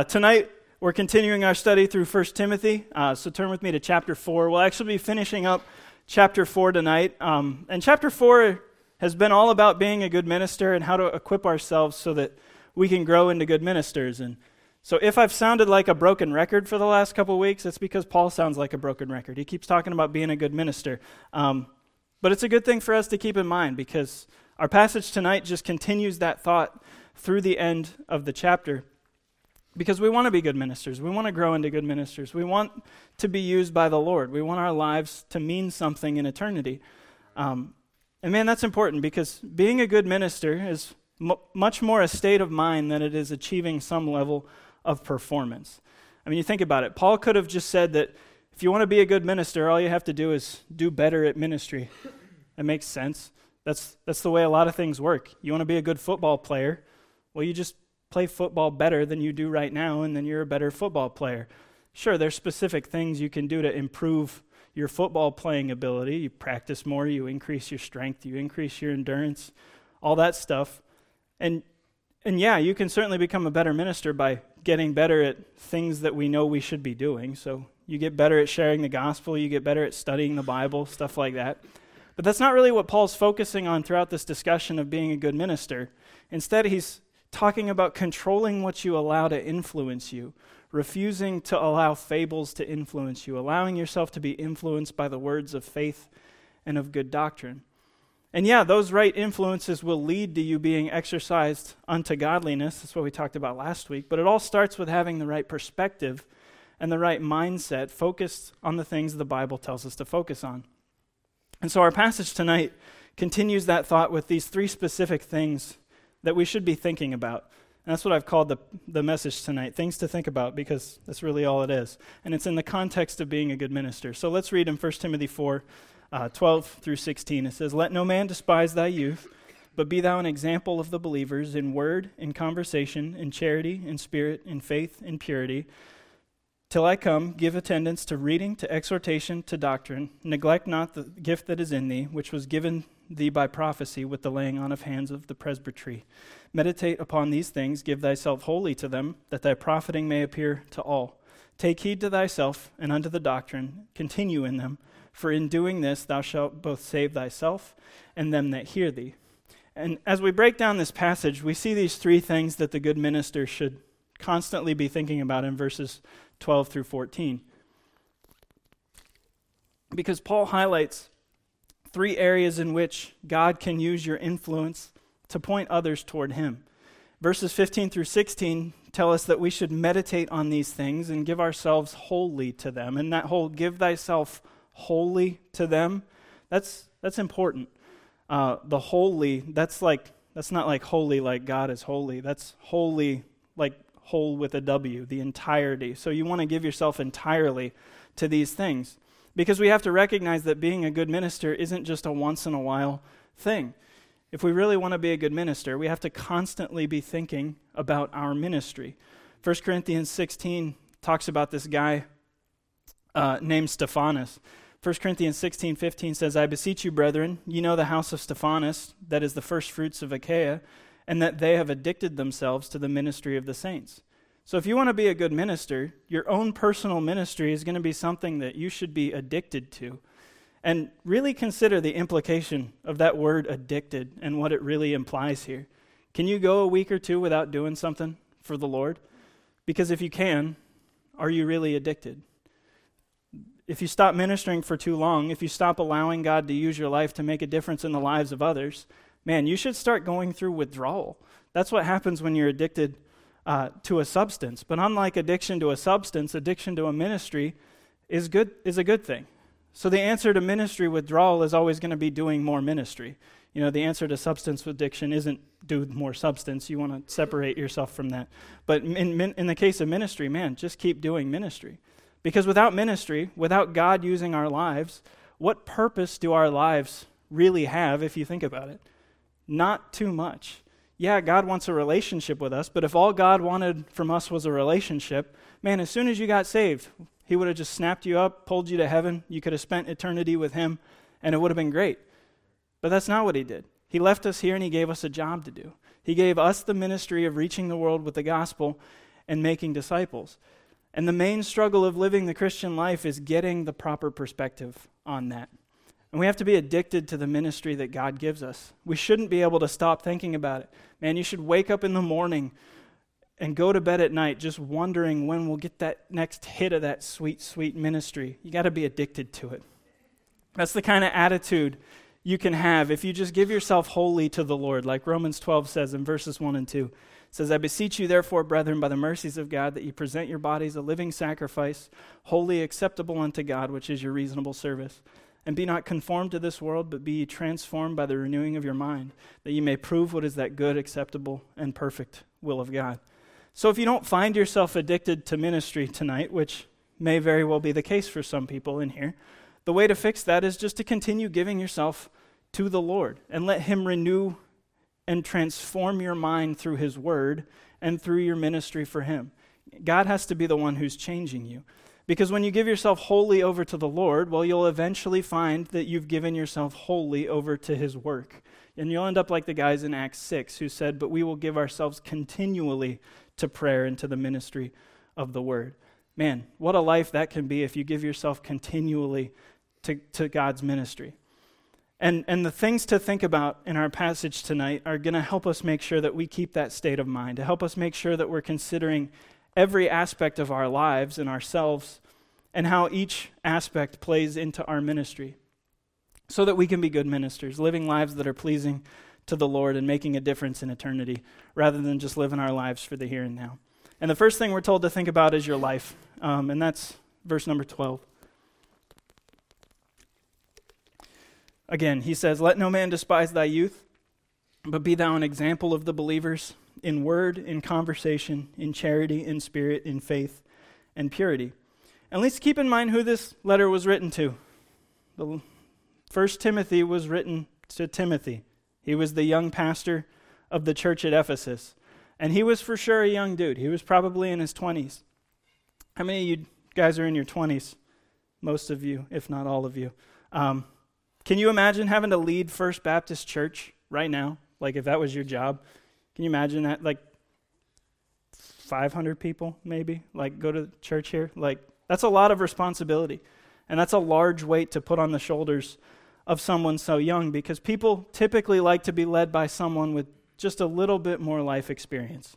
Uh, tonight, we're continuing our study through 1 Timothy. Uh, so turn with me to chapter 4. We'll actually be finishing up chapter 4 tonight. Um, and chapter 4 has been all about being a good minister and how to equip ourselves so that we can grow into good ministers. And so if I've sounded like a broken record for the last couple weeks, it's because Paul sounds like a broken record. He keeps talking about being a good minister. Um, but it's a good thing for us to keep in mind because our passage tonight just continues that thought through the end of the chapter because we want to be good ministers. We want to grow into good ministers. We want to be used by the Lord. We want our lives to mean something in eternity. Um, and man, that's important because being a good minister is m- much more a state of mind than it is achieving some level of performance. I mean, you think about it. Paul could have just said that if you want to be a good minister, all you have to do is do better at ministry. That makes sense. That's, that's the way a lot of things work. You want to be a good football player? Well, you just play football better than you do right now, and then you're a better football player. Sure, there's specific things you can do to improve your football playing ability. You practice more, you increase your strength, you increase your endurance, all that stuff. And and yeah, you can certainly become a better minister by getting better at things that we know we should be doing. So you get better at sharing the gospel, you get better at studying the Bible, stuff like that. But that's not really what Paul's focusing on throughout this discussion of being a good minister. Instead, he's talking about controlling what you allow to influence you, refusing to allow fables to influence you, allowing yourself to be influenced by the words of faith and of good doctrine. And yeah, those right influences will lead to you being exercised unto godliness. That's what we talked about last week. But it all starts with having the right perspective and the right mindset focused on the things the Bible tells us to focus on. And so our passage tonight continues that thought with these three specific things that we should be thinking about. And that's what I've called the, the message tonight things to think about, because that's really all it is. And it's in the context of being a good minister. So let's read in 1 Timothy 4 uh, 12 through 16. It says, Let no man despise thy youth, but be thou an example of the believers in word, in conversation, in charity, in spirit, in faith, in purity. Till I come, give attendance to reading, to exhortation, to doctrine. Neglect not the gift that is in thee, which was given thee by prophecy with the laying on of hands of the presbytery. Meditate upon these things, give thyself wholly to them, that thy profiting may appear to all. Take heed to thyself and unto the doctrine, continue in them, for in doing this thou shalt both save thyself and them that hear thee. And as we break down this passage, we see these three things that the good minister should constantly be thinking about in verses 12 through 14. Because Paul highlights three areas in which God can use your influence to point others toward Him. Verses 15 through 16 tell us that we should meditate on these things and give ourselves wholly to them. And that whole give thyself wholly to them, that's, that's important. Uh, the holy, that's like, that's not like holy like God is holy. That's holy like whole with a W, the entirety. So you want to give yourself entirely to these things. Because we have to recognize that being a good minister isn't just a once in a while thing. If we really want to be a good minister, we have to constantly be thinking about our ministry. 1 Corinthians 16 talks about this guy uh, named Stephanas. 1 Corinthians 16, 15 says, I beseech you, brethren, you know the house of Stephanas, that is the first fruits of Achaia, and that they have addicted themselves to the ministry of the saints. So, if you want to be a good minister, your own personal ministry is going to be something that you should be addicted to. And really consider the implication of that word addicted and what it really implies here. Can you go a week or two without doing something for the Lord? Because if you can, are you really addicted? If you stop ministering for too long, if you stop allowing God to use your life to make a difference in the lives of others, man, you should start going through withdrawal. That's what happens when you're addicted uh, to a substance. But unlike addiction to a substance, addiction to a ministry is, good, is a good thing. So the answer to ministry withdrawal is always going to be doing more ministry. You know, the answer to substance addiction isn't do more substance. You want to separate yourself from that. But in, in the case of ministry, man, just keep doing ministry. Because without ministry, without God using our lives, what purpose do our lives really have if you think about it? Not too much yeah, God wants a relationship with us, but if all God wanted from us was a relationship, man, as soon as you got saved, He would have just snapped you up, pulled you to heaven. You could have spent eternity with Him, and it would have been great. But that's not what He did. He left us here and He gave us a job to do. He gave us the ministry of reaching the world with the gospel, and making disciples. And the main struggle of living the Christian life is getting the proper perspective on that. And we have to be addicted to the ministry that God gives us. We shouldn't be able to stop thinking about it. Man, you should wake up in the morning and go to bed at night just wondering when we'll get that next hit of that sweet, sweet ministry. You got to be addicted to it. That's the kind of attitude you can have if you just give yourself wholly to the Lord, like Romans 12 says in verses 1 and 2. It says, I beseech you, therefore, brethren, by the mercies of God, that you present your bodies a living sacrifice, holy acceptable unto God, which is your reasonable service. And be not conformed to this world, but be transformed by the renewing of your mind, that you may prove what is that good, acceptable, and perfect will of God. So if you don't find yourself addicted to ministry tonight, which may very well be the case for some people in here, the way to fix that is just to continue giving yourself to the Lord and let Him renew and transform your mind through His Word and through your ministry for Him. God has to be the one who's changing you. Because when you give yourself wholly over to the Lord, well, you'll eventually find that you've given yourself wholly over to His work. And you'll end up like the guys in Acts 6 who said, But we will give ourselves continually to prayer and to the ministry of the word. Man, what a life that can be if you give yourself continually to, to God's ministry. And, and the things to think about in our passage tonight are going to help us make sure that we keep that state of mind, to help us make sure that we're considering every aspect of our lives and ourselves and how each aspect plays into our ministry so that we can be good ministers, living lives that are pleasing to the Lord and making a difference in eternity rather than just living our lives for the here and now. And the first thing we're told to think about is your life, um, and that's verse number 12. Again, he says, Let no man despise thy youth, but be thou an example of the believers in word, in conversation, in charity, in spirit, in faith, and purity. And let's keep in mind who this letter was written to. The First Timothy was written to Timothy. He was the young pastor of the church at Ephesus. And he was for sure a young dude. He was probably in his 20s. How many of you guys are in your 20s? Most of you, if not all of you. Um, can you imagine having to lead First Baptist Church right now? Like, if that was your job? Can you imagine that? Like, 500 people, maybe? Like, go to church here? Like, that's a lot of responsibility. And that's a large weight to put on the shoulders of someone so young because people typically like to be led by someone with just a little bit more life experience.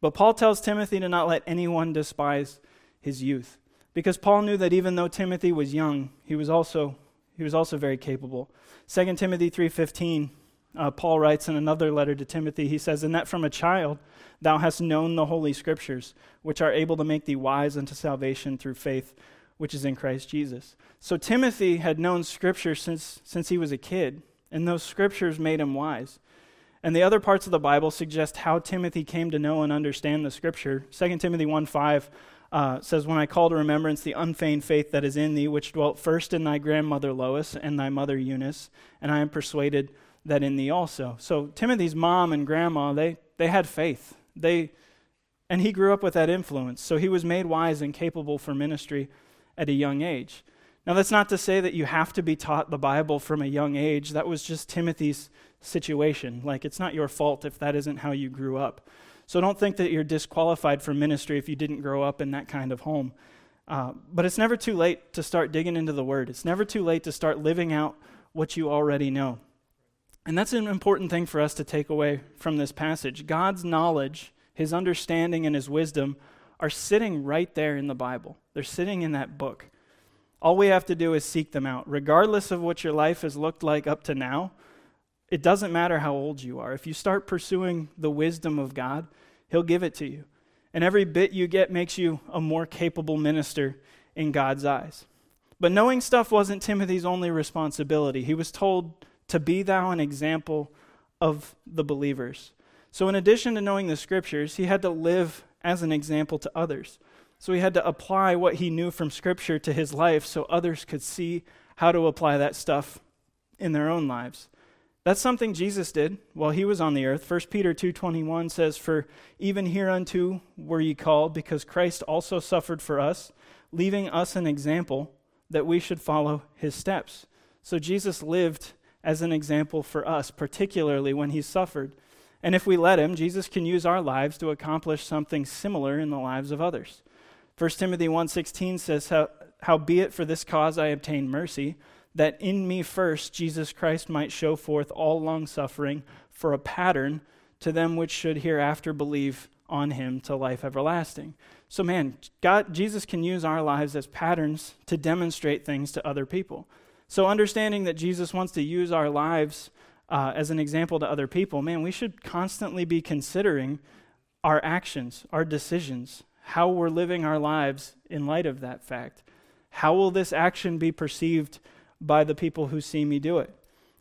But Paul tells Timothy to not let anyone despise his youth because Paul knew that even though Timothy was young, he was also he was also very capable. 2 Timothy 3:15 uh, Paul writes in another letter to Timothy, he says, And that from a child thou hast known the holy scriptures, which are able to make thee wise unto salvation through faith which is in Christ Jesus. So Timothy had known Scripture since, since he was a kid, and those Scriptures made him wise. And the other parts of the Bible suggest how Timothy came to know and understand the Scripture. 2 Timothy 1 5 uh, says, When I call to remembrance the unfeigned faith that is in thee, which dwelt first in thy grandmother Lois and thy mother Eunice, and I am persuaded that in thee also. So Timothy's mom and grandma, they, they had faith. They, and he grew up with that influence. So he was made wise and capable for ministry at a young age. Now, that's not to say that you have to be taught the Bible from a young age. That was just Timothy's situation. Like, it's not your fault if that isn't how you grew up. So don't think that you're disqualified for ministry if you didn't grow up in that kind of home. Uh, but it's never too late to start digging into the Word. It's never too late to start living out what you already know. And that's an important thing for us to take away from this passage. God's knowledge, His understanding, and His wisdom are sitting right there in the Bible. They're sitting in that book. All we have to do is seek them out. Regardless of what your life has looked like up to now, it doesn't matter how old you are. If you start pursuing the wisdom of God, He'll give it to you. And every bit you get makes you a more capable minister in God's eyes. But knowing stuff wasn't Timothy's only responsibility. He was told to be thou an example of the believers. So, in addition to knowing the scriptures, he had to live as an example to others. So he had to apply what he knew from Scripture to his life so others could see how to apply that stuff in their own lives. That's something Jesus did while he was on the earth. 1 Peter 2:21 says for even hereunto were ye called because Christ also suffered for us leaving us an example that we should follow his steps. So Jesus lived as an example for us particularly when he suffered And if we let Him, Jesus can use our lives to accomplish something similar in the lives of others. 1 Timothy 1.16 says, how, Howbeit for this cause I obtained mercy, that in me first Jesus Christ might show forth all longsuffering for a pattern to them which should hereafter believe on him to life everlasting. So, man, God, Jesus can use our lives as patterns to demonstrate things to other people. So, understanding that Jesus wants to use our lives uh, as an example to other people, man, we should constantly be considering our actions, our decisions, how we're living our lives in light of that fact. How will this action be perceived by the people who see me do it?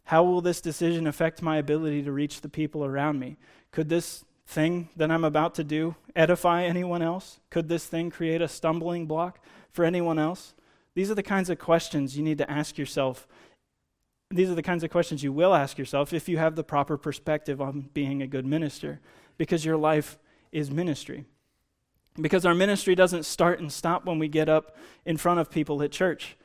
How will this decision affect my ability to reach the people around me? Could this thing that I'm about to do edify anyone else? Could this thing create a stumbling block for anyone else? These are the kinds of questions you need to ask yourself. These are the kinds of questions you will ask yourself if you have the proper perspective on being a good minister, because your life is ministry. Because our ministry doesn't start and stop when we get up in front of people at church.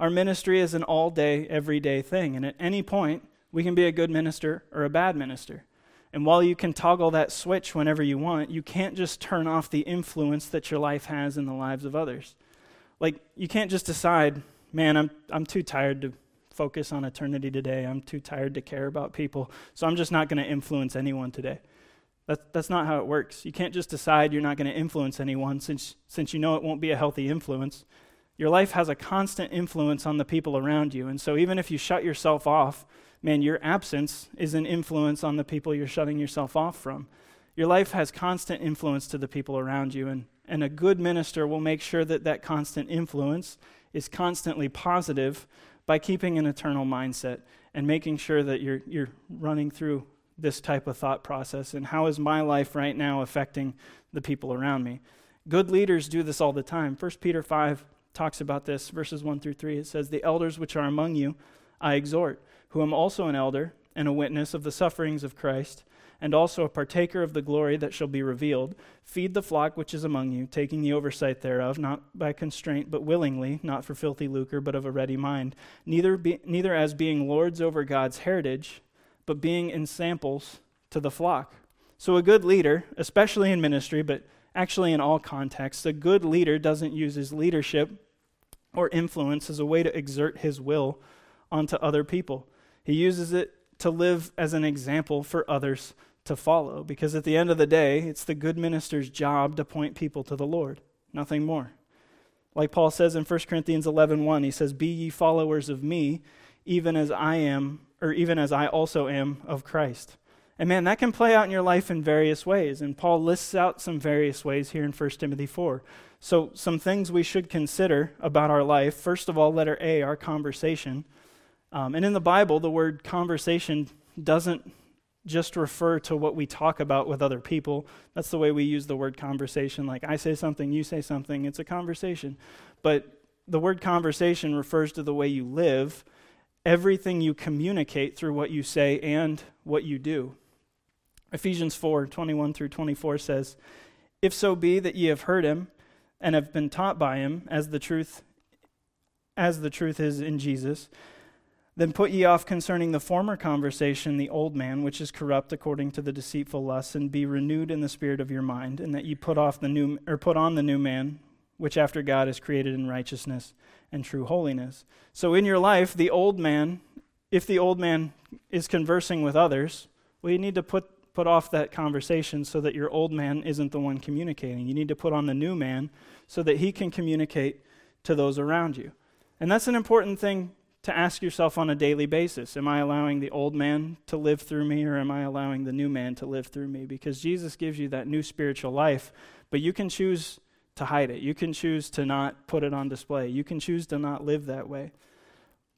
Our ministry is an all day, everyday thing. And at any point, we can be a good minister or a bad minister. And while you can toggle that switch whenever you want, you can't just turn off the influence that your life has in the lives of others. Like, you can't just decide, man, I'm, I'm too tired to focus on eternity today. I'm too tired to care about people, so I'm just not going to influence anyone today. That, that's not how it works. You can't just decide you're not going to influence anyone since, since you know it won't be a healthy influence. Your life has a constant influence on the people around you. And so even if you shut yourself off, man, your absence is an influence on the people you're shutting yourself off from. Your life has constant influence to the people around you. And, and a good minister will make sure that that constant influence is constantly positive by keeping an eternal mindset and making sure that you're, you're running through this type of thought process and how is my life right now affecting the people around me. Good leaders do this all the time. 1 peter 5 talks about this verses 1 through 3 it says the elders which are among you i exhort who am also an elder and a witness of the sufferings of christ and also a partaker of the glory that shall be revealed feed the flock which is among you taking the oversight thereof not by constraint but willingly not for filthy lucre but of a ready mind neither be, neither as being lords over god's heritage but being ensamples to the flock. So, a good leader, especially in ministry, but actually in all contexts, a good leader doesn't use his leadership or influence as a way to exert his will onto other people. He uses it to live as an example for others to follow, because at the end of the day, it's the good minister's job to point people to the Lord, nothing more. Like Paul says in 1 Corinthians 11:1, 1, he says, "Be ye followers of me, even as I am or even as I also am of Christ. And man, that can play out in your life in various ways. And Paul lists out some various ways here in 1 Timothy 4. So, some things we should consider about our life. First of all, letter A, our conversation. Um, and in the Bible, the word conversation doesn't just refer to what we talk about with other people. That's the way we use the word conversation. Like I say something, you say something, it's a conversation. But the word conversation refers to the way you live everything you communicate through what you say and what you do. Ephesians 4 21 through 24 says, If so be that ye have heard him and have been taught by him as the truth as the truth is in Jesus, then put ye off concerning the former conversation the old man, which is corrupt according to the deceitful lusts, and be renewed in the spirit of your mind, and that ye put off the new or put on the new man, which after God is created in righteousness and true holiness. So in your life, the old man, if the old man is conversing with others, well, you need to put, put off that conversation so that your old man isn't the one communicating. You need to put on the new man so that he can communicate to those around you. And that's an important thing to ask yourself on a daily basis. Am I allowing the old man to live through me or am I allowing the new man to live through me? Because Jesus gives you that new spiritual life, but you can choose to hide it. You can choose to not put it on display. You can choose to not live that way.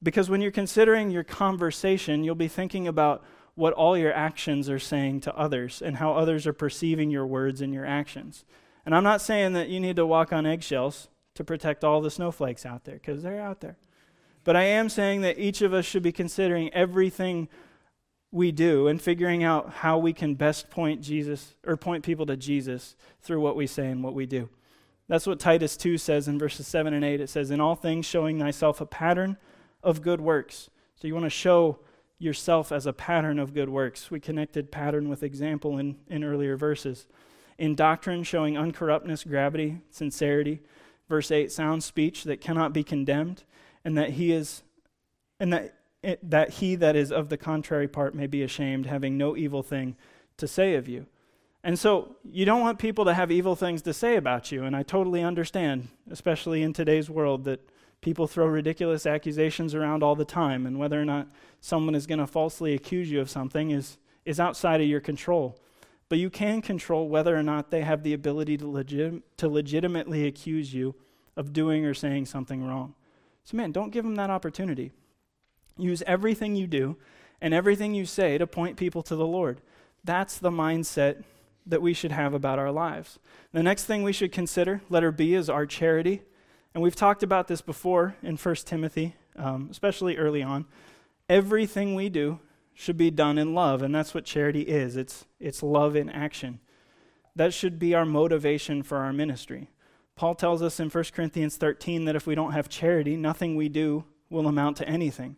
Because when you're considering your conversation, you'll be thinking about what all your actions are saying to others and how others are perceiving your words and your actions. And I'm not saying that you need to walk on eggshells to protect all the snowflakes out there, because they're out there. But I am saying that each of us should be considering everything we do and figuring out how we can best point Jesus or point people to Jesus through what we say and what we do. That's what Titus 2 says in verses 7 and 8. It says, In all things showing thyself a pattern of good works. So you want to show yourself as a pattern of good works. We connected pattern with example in, in earlier verses. In doctrine, showing uncorruptness, gravity, sincerity. Verse 8, sound speech that cannot be condemned, and that he is and that it, that he that is of the contrary part may be ashamed, having no evil thing to say of you. And so you don't want people to have evil things to say about you, and I totally understand, especially in today's world, that people throw ridiculous accusations around all the time, and whether or not someone is going to falsely accuse you of something is, is outside of your control. But you can control whether or not they have the ability to, legit, to legitimately accuse you of doing or saying something wrong. So, man, don't give them that opportunity. Use everything you do and everything you say to point people to the Lord. That's the mindset that we should have about our lives. The next thing we should consider, letter B, is our charity. And we've talked about this before in 1 Timothy, um, especially early on. Everything we do should be done in love, and that's what charity is it's, it's love in action. That should be our motivation for our ministry. Paul tells us in 1 Corinthians 13 that if we don't have charity, nothing we do will amount to anything.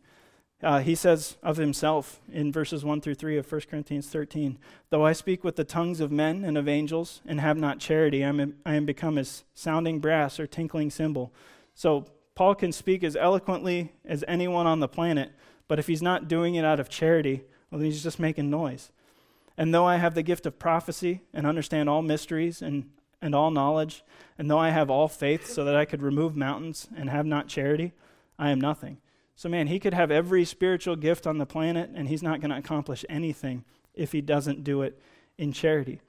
Uh, he says of himself in verses 1 through 3 of 1 Corinthians 13 Though I speak with the tongues of men and of angels and have not charity, I am, I am become as sounding brass or tinkling cymbal. So Paul can speak as eloquently as anyone on the planet, but if he's not doing it out of charity, well, then he's just making noise. And though I have the gift of prophecy and understand all mysteries and, and all knowledge, and though I have all faith so that I could remove mountains and have not charity, I am nothing. So, man, he could have every spiritual gift on the planet, and he's not going to accomplish anything if he doesn't do it in charity.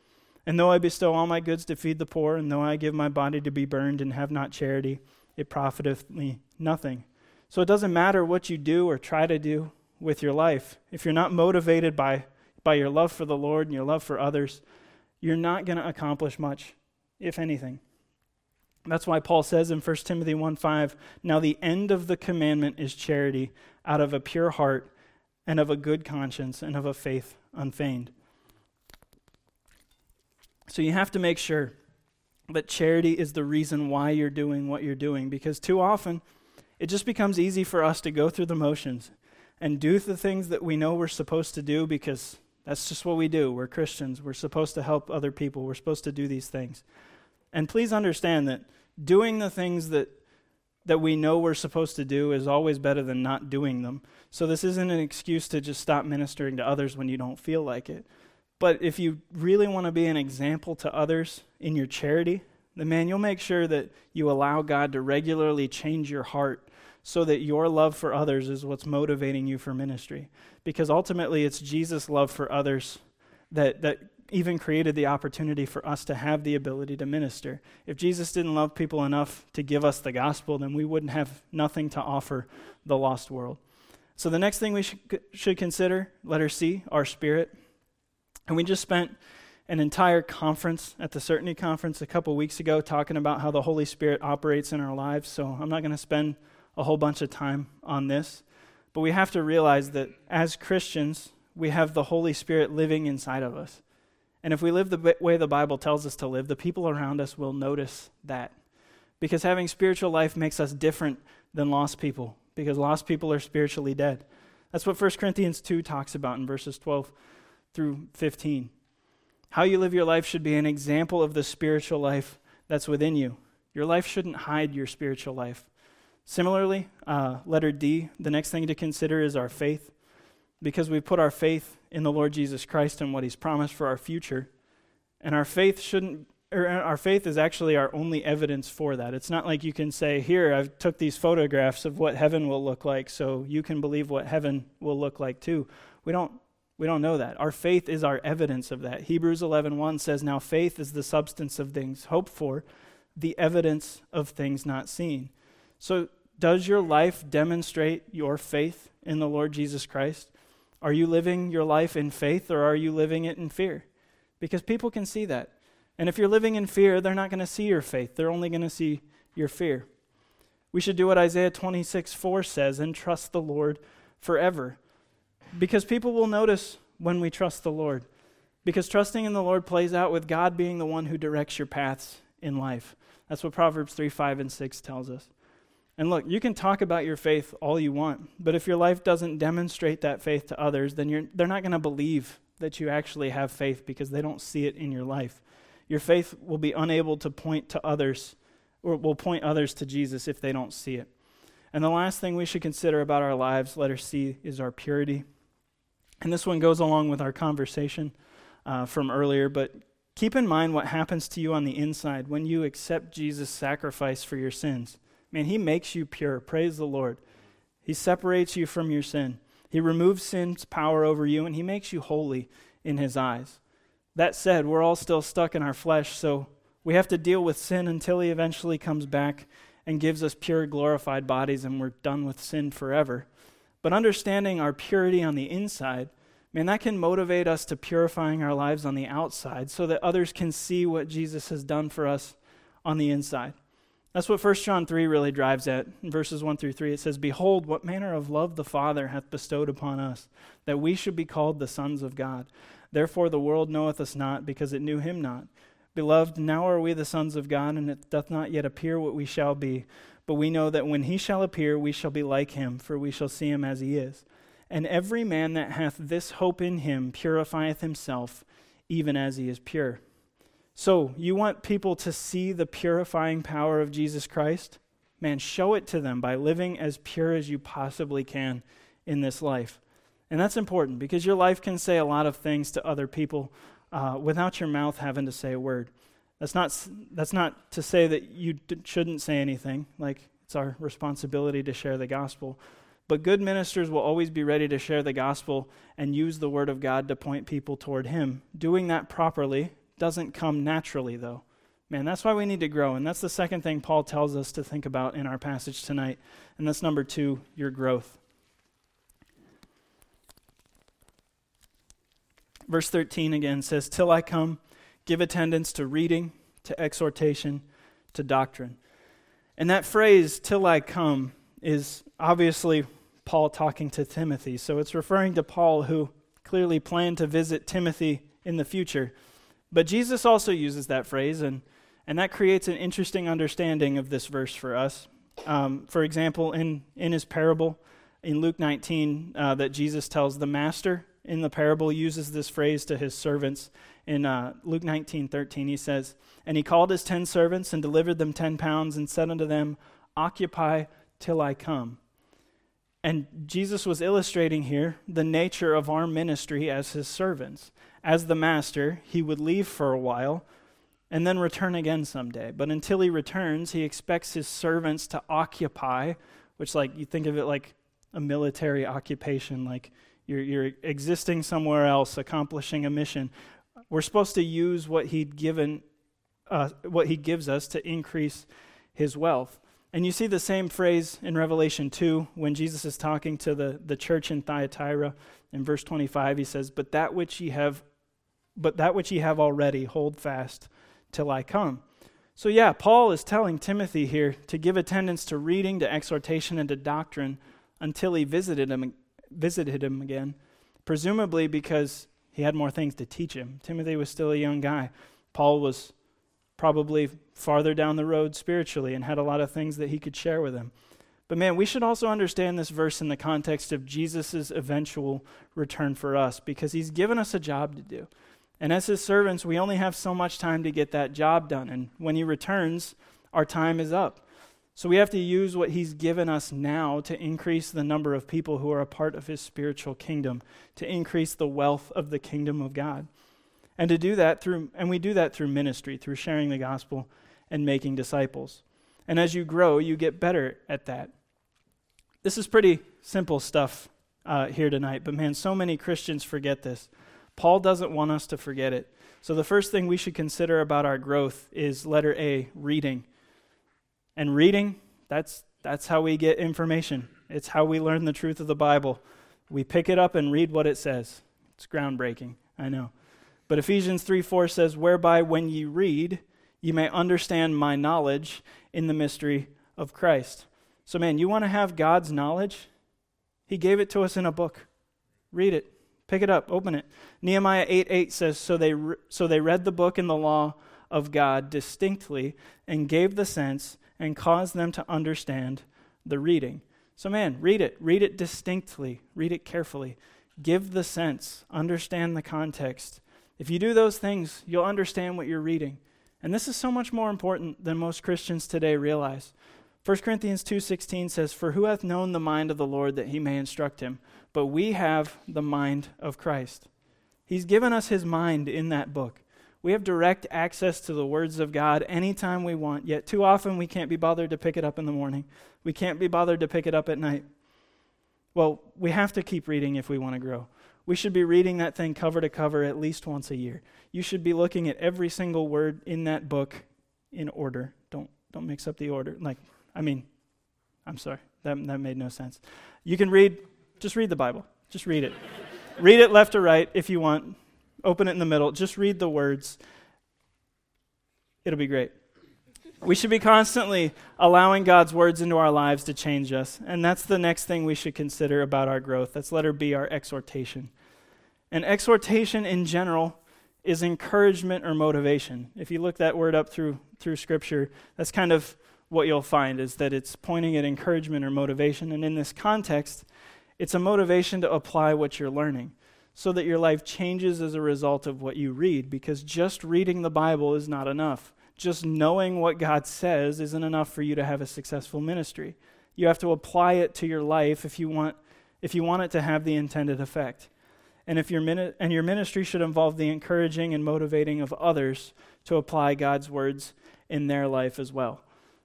And though I bestow all my goods to feed the poor, and though I give my body to be burned and have not charity, it profiteth me nothing. So it doesn't matter what you do or try to do with your life. If you're not motivated by, by your love for the Lord and your love for others, you're not going to accomplish much, if anything. That's why Paul says in 1 Timothy 1 5, Now the end of the commandment is charity, out of a pure heart, and of a good conscience, and of a faith unfeigned. So you have to make sure that charity is the reason why you're doing what you're doing, because too often it just becomes easy for us to go through the motions and do the things that we know we're supposed to do because that's just what we do. We're Christians. We're supposed to help other people. We're supposed to do these things. And please understand that doing the things that that we know we're supposed to do is always better than not doing them. So this isn't an excuse to just stop ministering to others when you don't feel like it. But if you really want to be an example to others in your charity, then man, you'll make sure that you allow God to regularly change your heart so that your love for others is what's motivating you for ministry. Because ultimately it's Jesus' love for others that that even created the opportunity for us to have the ability to minister. If Jesus didn't love people enough to give us the gospel, then we wouldn't have nothing to offer the lost world. So, the next thing we should, should consider, letter C, our spirit. And we just spent an entire conference at the Certainty Conference a couple weeks ago talking about how the Holy Spirit operates in our lives. So, I'm not going to spend a whole bunch of time on this. But we have to realize that as Christians, we have the Holy Spirit living inside of us. And if we live the way the Bible tells us to live, the people around us will notice that. Because having spiritual life makes us different than lost people, because lost people are spiritually dead. That's what 1 Corinthians 2 talks about in verses 12 through 15. How you live your life should be an example of the spiritual life that's within you. Your life shouldn't hide your spiritual life. Similarly, uh, letter D, the next thing to consider is our faith because we put our faith in the Lord Jesus Christ and what he's promised for our future. And our faith shouldn't or our faith is actually our only evidence for that. It's not like you can say, "Here, I've took these photographs of what heaven will look like, so you can believe what heaven will look like too." We don't we don't know that. Our faith is our evidence of that. Hebrews 11:1 says, "Now faith is the substance of things hoped for, the evidence of things not seen." So, does your life demonstrate your faith in the Lord Jesus Christ? Are you living your life in faith or are you living it in fear? Because people can see that. And if you're living in fear, they're not going to see your faith, they're only going to see your fear. We should do what Isaiah 26 4 says and trust the Lord forever. Because people will notice when we trust the Lord. Because trusting in the Lord plays out with God being the one who directs your paths in life. That's what Proverbs 3 5 and 6 tells us. And look, you can talk about your faith all you want, but if your life doesn't demonstrate that faith to others, then they're not going to believe that you actually have faith because they don't see it in your life. Your faith will be unable to point to others or will point others to Jesus if they don't see it. And the last thing we should consider about our lives, letter C, is our purity. And this one goes along with our conversation uh, from earlier, but keep in mind what happens to you on the inside when you accept Jesus' sacrifice for your sins. Man, he makes you pure. Praise the Lord. He separates you from your sin. He removes sin's power over you, and he makes you holy in his eyes. That said, we're all still stuck in our flesh, so we have to deal with sin until he eventually comes back and gives us pure, glorified bodies, and we're done with sin forever. But understanding our purity on the inside, man, that can motivate us to purifying our lives on the outside so that others can see what Jesus has done for us on the inside. That's what 1 John 3 really drives at. In verses 1 through 3, it says, Behold, what manner of love the Father hath bestowed upon us, that we should be called the sons of God. Therefore the world knoweth us not, because it knew him not. Beloved, now are we the sons of God, and it doth not yet appear what we shall be. But we know that when he shall appear, we shall be like him, for we shall see him as he is. And every man that hath this hope in him purifieth himself, even as he is pure. So, you want people to see the purifying power of Jesus Christ? Man, show it to them by living as pure as you possibly can in this life. And that's important because your life can say a lot of things to other people uh, without your mouth having to say a word. That's not, that's not to say that you d- shouldn't say anything, like it's our responsibility to share the gospel. But good ministers will always be ready to share the gospel and use the word of God to point people toward Him. Doing that properly doesn't come naturally, though. Man, that's why we need to grow. And that's the second thing Paul tells us to think about in our passage tonight. And that's number two, your growth. Verse 13 again says, Till I come, give attendance to reading, to exhortation, to doctrine. And that phrase, till I come, is obviously Paul talking to Timothy. So it's referring to Paul, who clearly planned to visit Timothy in the future. But Jesus also uses that phrase, and, and that creates an interesting understanding of this verse for us. Um, for example, in, in his parable in Luke 19, uh, that Jesus tells the master in the parable uses this phrase to his servants. In uh, Luke 19, 13, he says, And he called his ten servants and delivered them ten pounds and said unto them, Occupy till I come. And Jesus was illustrating here the nature of our ministry as his servants as the master, he would leave for a while and then return again someday. But until he returns, he expects his servants to occupy, which, like, you think of it like a military occupation, like you're, you're existing somewhere else, accomplishing a mission. We're supposed to use what he'd given, uh, what he gives us to increase his wealth. And you see the same phrase in Revelation 2 when Jesus is talking to the, the church in Thyatira. In verse 25, he says, But that which ye have but that which ye have already, hold fast till I come. So, yeah, Paul is telling Timothy here to give attendance to reading, to exhortation, and to doctrine until he visited him, visited him again, presumably because he had more things to teach him. Timothy was still a young guy. Paul was probably farther down the road spiritually and had a lot of things that he could share with him. But man, we should also understand this verse in the context of Jesus' eventual return for us because he's given us a job to do. And as his servants, we only have so much time to get that job done. And when he returns, our time is up. So we have to use what he's given us now to increase the number of people who are a part of his spiritual kingdom, to increase the wealth of the kingdom of God. And to do that through and we do that through ministry, through sharing the gospel and making disciples. And as you grow, you get better at that. This is pretty simple stuff uh, here tonight, but man, so many Christians forget this. Paul doesn't want us to forget it. So, the first thing we should consider about our growth is letter A, reading. And reading, that's, that's how we get information. It's how we learn the truth of the Bible. We pick it up and read what it says. It's groundbreaking, I know. But Ephesians 3 4 says, Whereby when ye read, you may understand my knowledge in the mystery of Christ. So, man, you want to have God's knowledge? He gave it to us in a book. Read it. Pick it up, open it. Nehemiah 8 8 says, so they, re- so they read the book in the law of God distinctly and gave the sense and caused them to understand the reading. So, man, read it. Read it distinctly. Read it carefully. Give the sense. Understand the context. If you do those things, you'll understand what you're reading. And this is so much more important than most Christians today realize. 1 Corinthians 2:16 says, "For who hath known the mind of the Lord that he may instruct him? But we have the mind of Christ." He's given us his mind in that book. We have direct access to the words of God anytime we want, yet too often we can't be bothered to pick it up in the morning. We can't be bothered to pick it up at night. Well, we have to keep reading if we want to grow. We should be reading that thing cover to cover at least once a year. You should be looking at every single word in that book in order. Don't don't mix up the order. Like, I mean, I'm sorry. That that made no sense. You can read just read the Bible. Just read it. read it left or right if you want open it in the middle, just read the words. It'll be great. We should be constantly allowing God's words into our lives to change us. And that's the next thing we should consider about our growth. That's letter B, our exhortation. And exhortation in general is encouragement or motivation. If you look that word up through, through Scripture, that's kind of what you'll find is that it's pointing at encouragement or motivation. And in this context, it's a motivation to apply what you're learning so that your life changes as a result of what you read, because just reading the Bible is not enough. Just knowing what God says isn't enough for you to have a successful ministry. You have to apply it to your life if you want, if you want it to have the intended effect. And, if your mini- and your ministry should involve the encouraging and motivating of others to apply God's words in their life as well.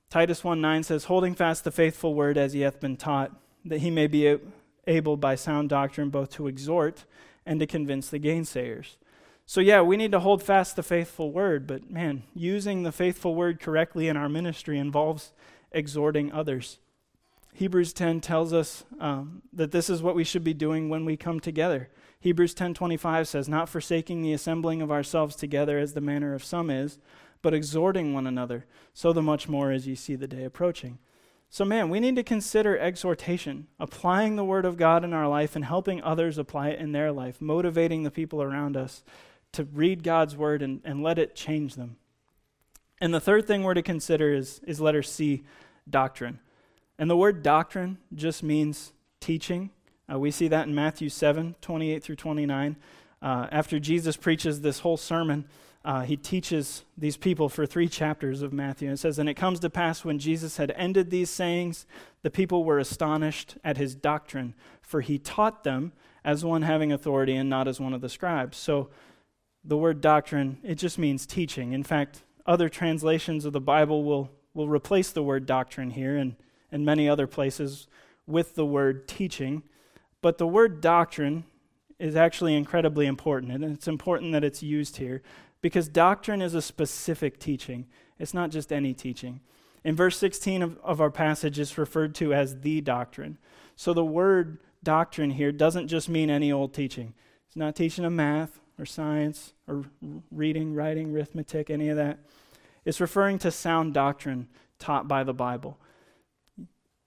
Titus 1 9 says, Holding fast the faithful word as he hath been taught, that he may be able by sound doctrine both to exhort and to convince the gainsayers. So, yeah, we need to hold fast the faithful word, but man, using the faithful word correctly in our ministry involves exhorting others. Hebrews 10 tells us um, that this is what we should be doing when we come together. Hebrews 10:25 says, "Not forsaking the assembling of ourselves together as the manner of some is, but exhorting one another, so the much more as ye see the day approaching." So, man, we need to consider exhortation, applying the Word of God in our life and helping others apply it in their life, motivating the people around us to read God's Word and, and let it change them. And the third thing we're to consider is, is letter C, doctrine. And the word doctrine just means teaching. Uh, we see that in Matthew 7 28 through 29. Uh, after Jesus preaches this whole sermon, uh, he teaches these people for three chapters of Matthew. it says, And it comes to pass when Jesus had ended these sayings, the people were astonished at his doctrine, for he taught them as one having authority and not as one of the scribes. So the word doctrine, it just means teaching. In fact, other translations of the Bible will, will replace the word doctrine here and, and many other places with the word teaching. But the word doctrine is actually incredibly important, and it's important that it's used here because doctrine is a specific teaching, it's not just any teaching. In verse 16 of, of our passage, it's referred to as the doctrine. So the word doctrine here doesn't just mean any old teaching. It's not teaching of math or science or reading, writing, arithmetic, any of that. It's referring to sound doctrine taught by the Bible.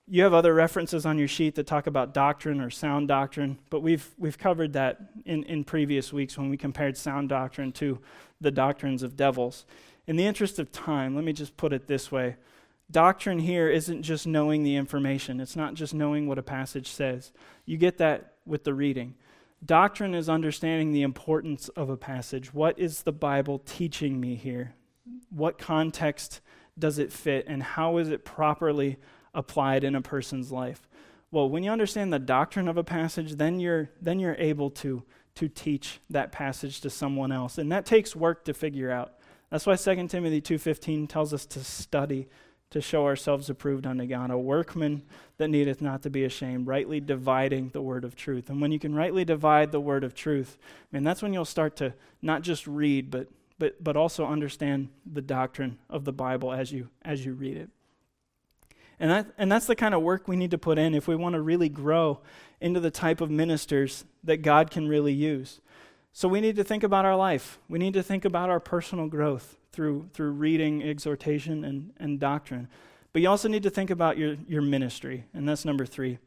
You have other references on your sheet that talk about doctrine or sound doctrine, but we've, we've covered that in, in previous weeks when we compared sound doctrine to the doctrines of devils. In the interest of time, let me just put it this way doctrine here isn't just knowing the information, it's not just knowing what a passage says. You get that with the reading. Doctrine is understanding the importance of a passage. What is the Bible teaching me here? What context does it fit, and how is it properly applied in a person's life? Well, when you understand the doctrine of a passage, then you're, then you're able to to teach that passage to someone else. And that takes work to figure out. That's why 2 Timothy 2:15 tells us to study to show ourselves approved unto God, a workman that needeth not to be ashamed, rightly dividing the word of truth. And when you can rightly divide the word of truth, I mean that's when you'll start to not just read but but but also understand the doctrine of the Bible as you as you read it. And, that, and that's the kind of work we need to put in if we want to really grow into the type of ministers that God can really use. So we need to think about our life. We need to think about our personal growth through, through reading, exhortation, and, and doctrine. But you also need to think about your, your ministry, and that's number three.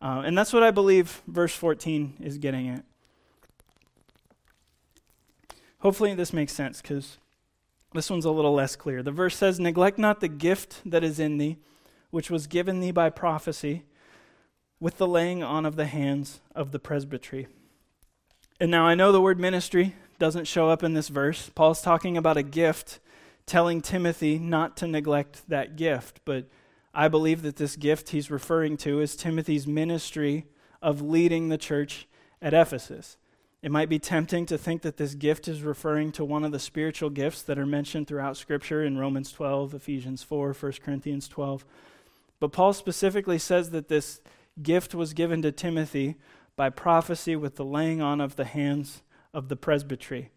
Uh, and that's what I believe verse 14 is getting at. Hopefully, this makes sense because this one's a little less clear. The verse says, Neglect not the gift that is in thee which was given thee by prophecy, with the laying on of the hands of the presbytery. And now I know the word ministry doesn't show up in this verse. Paul's talking about a gift, telling Timothy not to neglect that gift. But I believe that this gift he's referring to is Timothy's ministry of leading the church at Ephesus. It might be tempting to think that this gift is referring to one of the spiritual gifts that are mentioned throughout Scripture in Romans 12, Ephesians 4, 1 Corinthians 12. But Paul specifically says that this gift was given to Timothy by prophecy with the laying on of the hands of the presbytery.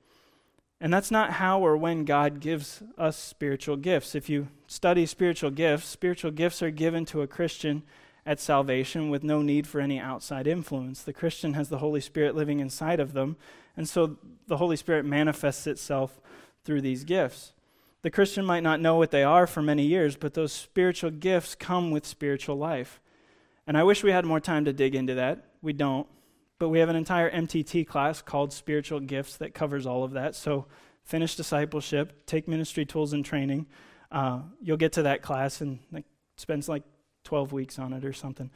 And that's not how or when God gives us spiritual gifts. If you study spiritual gifts, spiritual gifts are given to a Christian at salvation with no need for any outside influence. The Christian has the Holy Spirit living inside of them, and so the Holy Spirit manifests itself through these gifts. The Christian might not know what they are for many years, but those spiritual gifts come with spiritual life. And I wish we had more time to dig into that. We don't. But we have an entire MTT class called Spiritual Gifts that covers all of that. So finish discipleship, take ministry tools and training. Uh, you'll get to that class and like, spends like 12 weeks on it or something.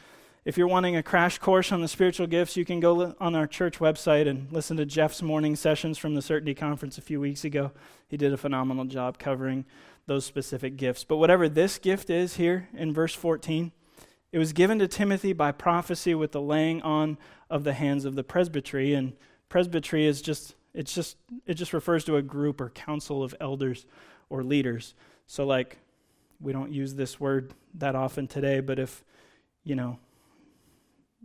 If you're wanting a crash course on the spiritual gifts, you can go li- on our church website and listen to Jeff's morning sessions from the Certainty Conference a few weeks ago. He did a phenomenal job covering those specific gifts. But whatever this gift is here in verse 14, it was given to Timothy by prophecy with the laying on of the hands of the presbytery. And presbytery is just it's just it just refers to a group or council of elders or leaders. So like we don't use this word that often today, but if, you know,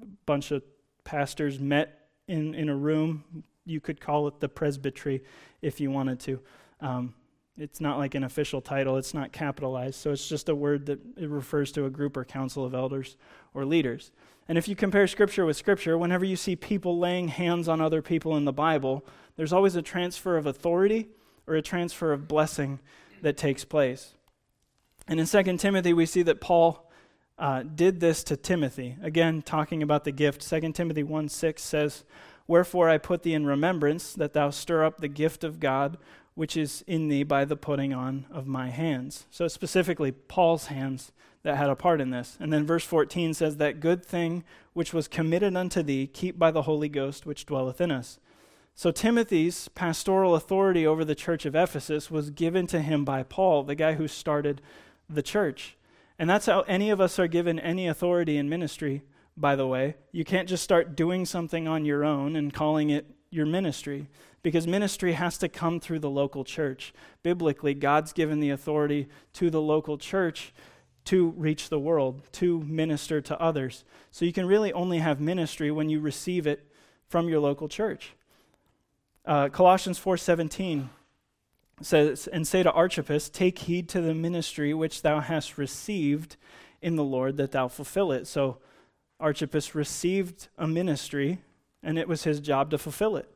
a bunch of pastors met in, in a room, you could call it the presbytery if you wanted to. Um, it's not like an official title, it's not capitalized, so it's just a word that it refers to a group or council of elders or leaders. And if you compare Scripture with Scripture, whenever you see people laying hands on other people in the Bible, there's always a transfer of authority or a transfer of blessing that takes place. And in 2 Timothy, we see that Paul uh, did this to Timothy. Again, talking about the gift. 2 Timothy 1 6 says, Wherefore I put thee in remembrance that thou stir up the gift of God which is in thee by the putting on of my hands. So, specifically, Paul's hands that had a part in this. And then verse 14 says, That good thing which was committed unto thee, keep by the Holy Ghost which dwelleth in us. So, Timothy's pastoral authority over the church of Ephesus was given to him by Paul, the guy who started the church. And that's how any of us are given any authority in ministry, by the way. You can't just start doing something on your own and calling it your ministry because ministry has to come through the local church. Biblically, God's given the authority to the local church to reach the world, to minister to others. So you can really only have ministry when you receive it from your local church. Uh, Colossians 4:17 says, and say to Archippus, Take heed to the ministry which thou hast received in the Lord, that thou fulfill it. So Archippus received a ministry, and it was his job to fulfill it.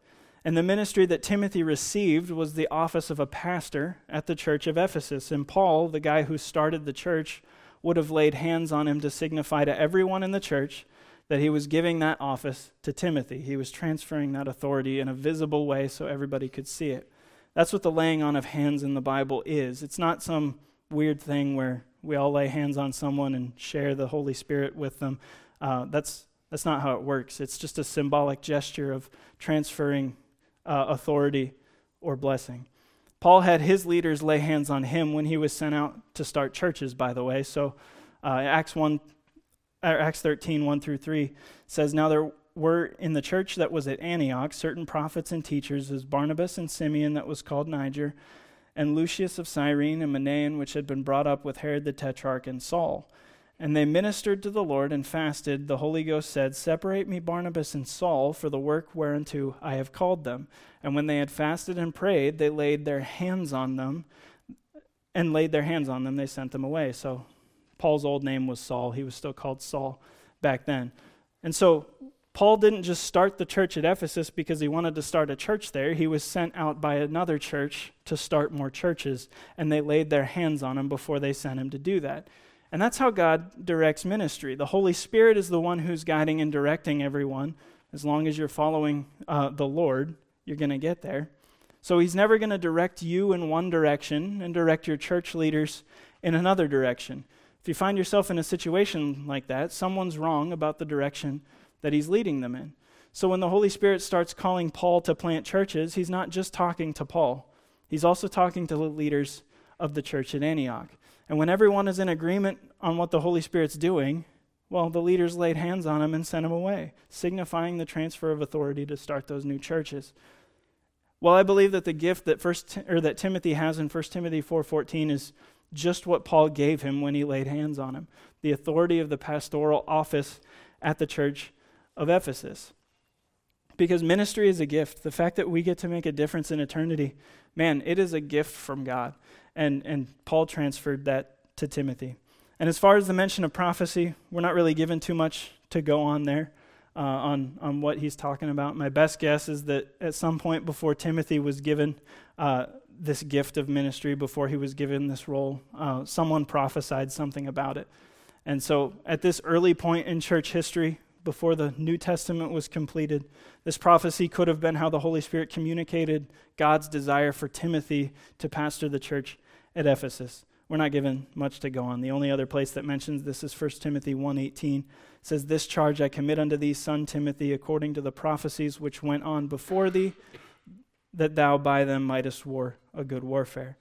And the ministry that Timothy received was the office of a pastor at the church of Ephesus. And Paul, the guy who started the church, would have laid hands on him to signify to everyone in the church that he was giving that office to Timothy. He was transferring that authority in a visible way so everybody could see it. That's what the laying on of hands in the Bible is. It's not some weird thing where we all lay hands on someone and share the Holy Spirit with them. Uh, that's, that's not how it works. It's just a symbolic gesture of transferring uh, authority or blessing. Paul had his leaders lay hands on him when he was sent out to start churches, by the way. So uh, Acts 1, Acts 13, 1 through 3 says, Now there were in the church that was at Antioch certain prophets and teachers, as Barnabas and Simeon, that was called Niger, and Lucius of Cyrene, and Manaen, which had been brought up with Herod the Tetrarch, and Saul. And they ministered to the Lord and fasted. The Holy Ghost said, Separate me Barnabas and Saul for the work whereunto I have called them. And when they had fasted and prayed, they laid their hands on them, and laid their hands on them, they sent them away. So Paul's old name was Saul. He was still called Saul back then. And so Paul didn't just start the church at Ephesus because he wanted to start a church there. He was sent out by another church to start more churches, and they laid their hands on him before they sent him to do that. And that's how God directs ministry. The Holy Spirit is the one who's guiding and directing everyone. As long as you're following uh, the Lord, you're going to get there. So he's never going to direct you in one direction and direct your church leaders in another direction. If you find yourself in a situation like that, someone's wrong about the direction that he's leading them in. So when the Holy Spirit starts calling Paul to plant churches, he's not just talking to Paul, he's also talking to the leaders of the church at Antioch. And when everyone is in agreement on what the Holy Spirit's doing, well, the leaders laid hands on him and sent him away, signifying the transfer of authority to start those new churches. Well, I believe that the gift that first or that Timothy has in 1 Timothy 4:14 is just what Paul gave him when he laid hands on him, the authority of the pastoral office at the church of Ephesus. Because ministry is a gift. The fact that we get to make a difference in eternity, man, it is a gift from God. And, and Paul transferred that to Timothy. And as far as the mention of prophecy, we're not really given too much to go on there uh, on, on what he's talking about. My best guess is that at some point before Timothy was given uh, this gift of ministry, before he was given this role, uh, someone prophesied something about it. And so at this early point in church history, before the New Testament was completed. This prophecy could have been how the Holy Spirit communicated God's desire for Timothy to pastor the church at Ephesus. We're not given much to go on. The only other place that mentions this is 1 Timothy 1:18. It says, "This charge I commit unto thee, son Timothy, according to the prophecies which went on before thee, that thou by them mightest war a good warfare."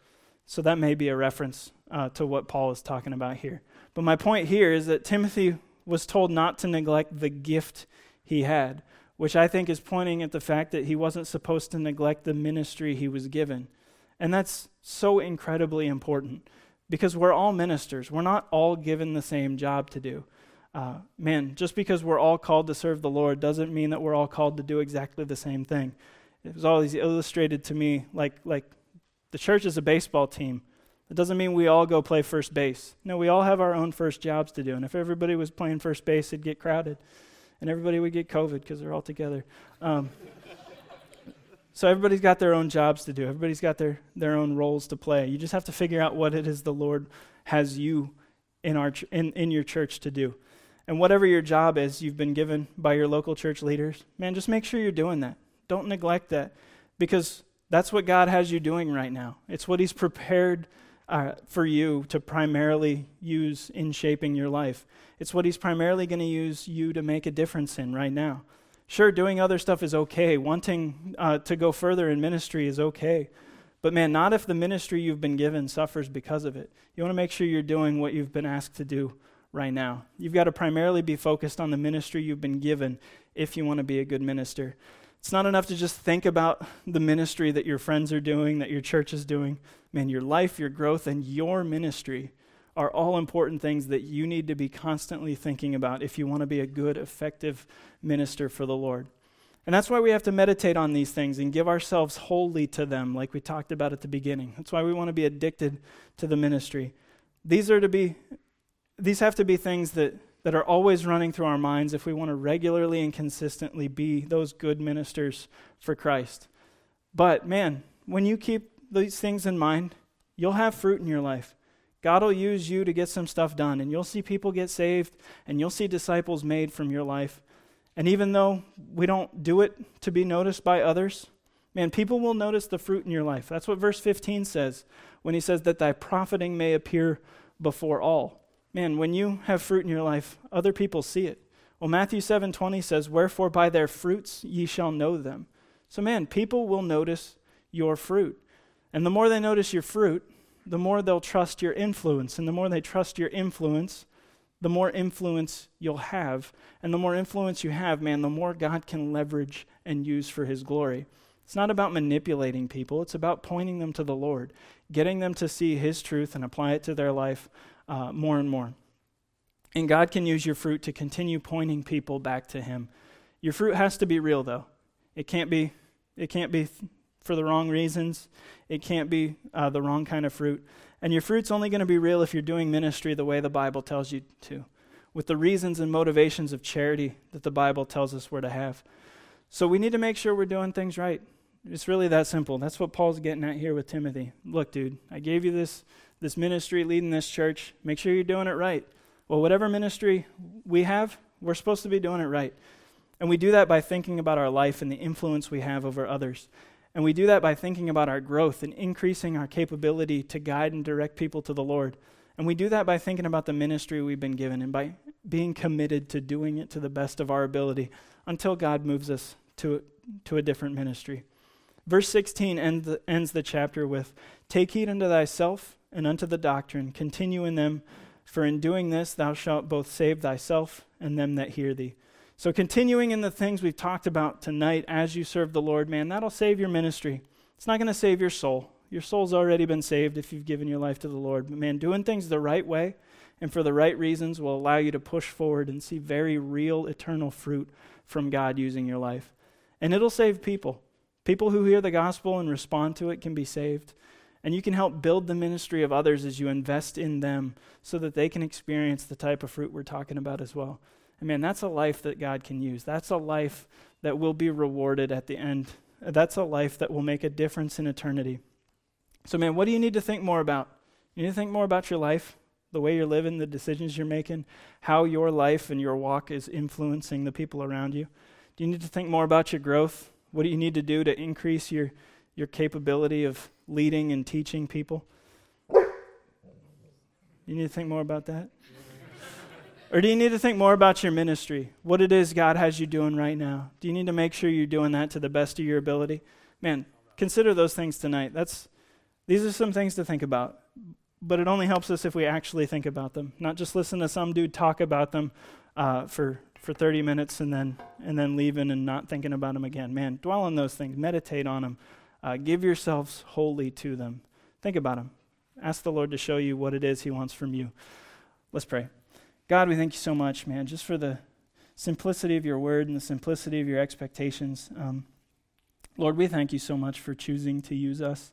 So that may be a reference uh, to what Paul is talking about here. But my point here is that Timothy was told not to neglect the gift he had, which I think is pointing at the fact that he wasn't supposed to neglect the ministry he was given. And that's so incredibly important because we're all ministers. We're not all given the same job to do. Uh, man, just because we're all called to serve the Lord doesn't mean that we're all called to do exactly the same thing. It was always illustrated to me like, like the church is a baseball team. It doesn't mean we all go play first base. No, we all have our own first jobs to do. And if everybody was playing first base, it'd get crowded. And everybody would get COVID because they're all together. Um, so everybody's got their own jobs to do. Everybody's got their, their own roles to play. You just have to figure out what it is the Lord has you in, our ch- in, in your church to do. And whatever your job is you've been given by your local church leaders, man, just make sure you're doing that. Don't neglect that because that's what God has you doing right now. It's what He's prepared uh, for you to primarily use in shaping your life. It's what He's primarily going to use you to make a difference in right now. Sure, doing other stuff is okay. Wanting uh, to go further in ministry is okay. But man, not if the ministry you've been given suffers because of it. You want to make sure you're doing what you've been asked to do right now. You've got to primarily be focused on the ministry you've been given if you want to be a good minister. It's not enough to just think about the ministry that your friends are doing, that your church is doing. Man, your life, your growth, and your ministry are all important things that you need to be constantly thinking about if you want to be a good, effective minister for the Lord. And that's why we have to meditate on these things and give ourselves wholly to them, like we talked about at the beginning. That's why we want to be addicted to the ministry. These are to be, these have to be things that that are always running through our minds if we want to regularly and consistently be those good ministers for Christ. But man, when you keep these things in mind, you'll have fruit in your life. God will use you to get some stuff done, and you'll see people get saved, and you'll see disciples made from your life. And even though we don't do it to be noticed by others, man, people will notice the fruit in your life. That's what verse 15 says when he says that thy profiting may appear before all man, when you have fruit in your life, other people see it. Well, Matthew 7:20 says, "Wherefore by their fruits ye shall know them." So man, people will notice your fruit. And the more they notice your fruit, the more they'll trust your influence, and the more they trust your influence, the more influence you'll have. And the more influence you have, man, the more God can leverage and use for his glory. It's not about manipulating people, it's about pointing them to the Lord, getting them to see his truth and apply it to their life uh, more and more. And God can use your fruit to continue pointing people back to Him. Your fruit has to be real, though. It can't be. It can't be for the wrong reasons. It can't be uh, the wrong kind of fruit. And your fruit's only going to be real if you're doing ministry the way the Bible tells you to, with the reasons and motivations of charity that the Bible tells us we're to have. So we need to make sure we're doing things right. It's really that simple. That's what Paul's getting at here with Timothy. Look, dude, I gave you this this ministry, leading this church, make sure you're doing it right. Well, whatever ministry we have, we're supposed to be doing it right. And we do that by thinking about our life and the influence we have over others. And we do that by thinking about our growth and increasing our capability to guide and direct people to the Lord. And we do that by thinking about the ministry we've been given and by being committed to doing it to the best of our ability until God moves us to, to a different ministry. Verse 16 end ends the chapter with Take heed unto thyself and unto the doctrine, continue in them, for in doing this thou shalt both save thyself and them that hear thee. So, continuing in the things we've talked about tonight as you serve the Lord, man, that'll save your ministry. It's not going to save your soul. Your soul's already been saved if you've given your life to the Lord. But man, doing things the right way and for the right reasons will allow you to push forward and see very real eternal fruit from God using your life. And it'll save people. People who hear the gospel and respond to it can be saved. And you can help build the ministry of others as you invest in them so that they can experience the type of fruit we're talking about as well. And man, that's a life that God can use. That's a life that will be rewarded at the end. That's a life that will make a difference in eternity. So, man, what do you need to think more about? You need to think more about your life, the way you're living, the decisions you're making, how your life and your walk is influencing the people around you. Do you need to think more about your growth? What do you need to do to increase your, your capability of leading and teaching people? You need to think more about that? or do you need to think more about your ministry? What it is God has you doing right now? Do you need to make sure you're doing that to the best of your ability? Man, consider those things tonight. That's these are some things to think about, but it only helps us if we actually think about them, not just listen to some dude talk about them uh, for for 30 minutes and then and then leaving and not thinking about them again. Man, dwell on those things, meditate on them, uh, give yourselves wholly to them. Think about them. Ask the Lord to show you what it is He wants from you. Let's pray. God, we thank you so much, man, just for the simplicity of your word and the simplicity of your expectations. Um, Lord, we thank you so much for choosing to use us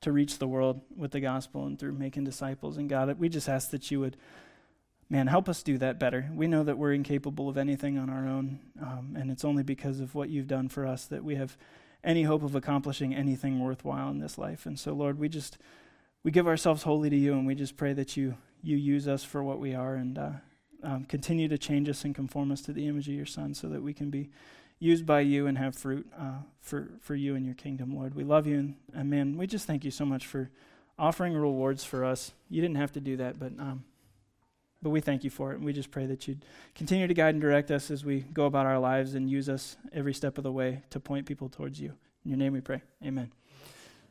to reach the world with the gospel and through making disciples. And God, we just ask that you would, man, help us do that better. We know that we're incapable of anything on our own, um, and it's only because of what you've done for us that we have any hope of accomplishing anything worthwhile in this life. And so, Lord, we just we give ourselves wholly to you, and we just pray that you you use us for what we are and uh, um, continue to change us and conform us to the image of your Son, so that we can be used by you and have fruit uh, for, for you and your kingdom, Lord. We love you. And, and, man, we just thank you so much for offering rewards for us. You didn't have to do that, but, um, but we thank you for it. And we just pray that you'd continue to guide and direct us as we go about our lives and use us every step of the way to point people towards you. In your name we pray. Amen.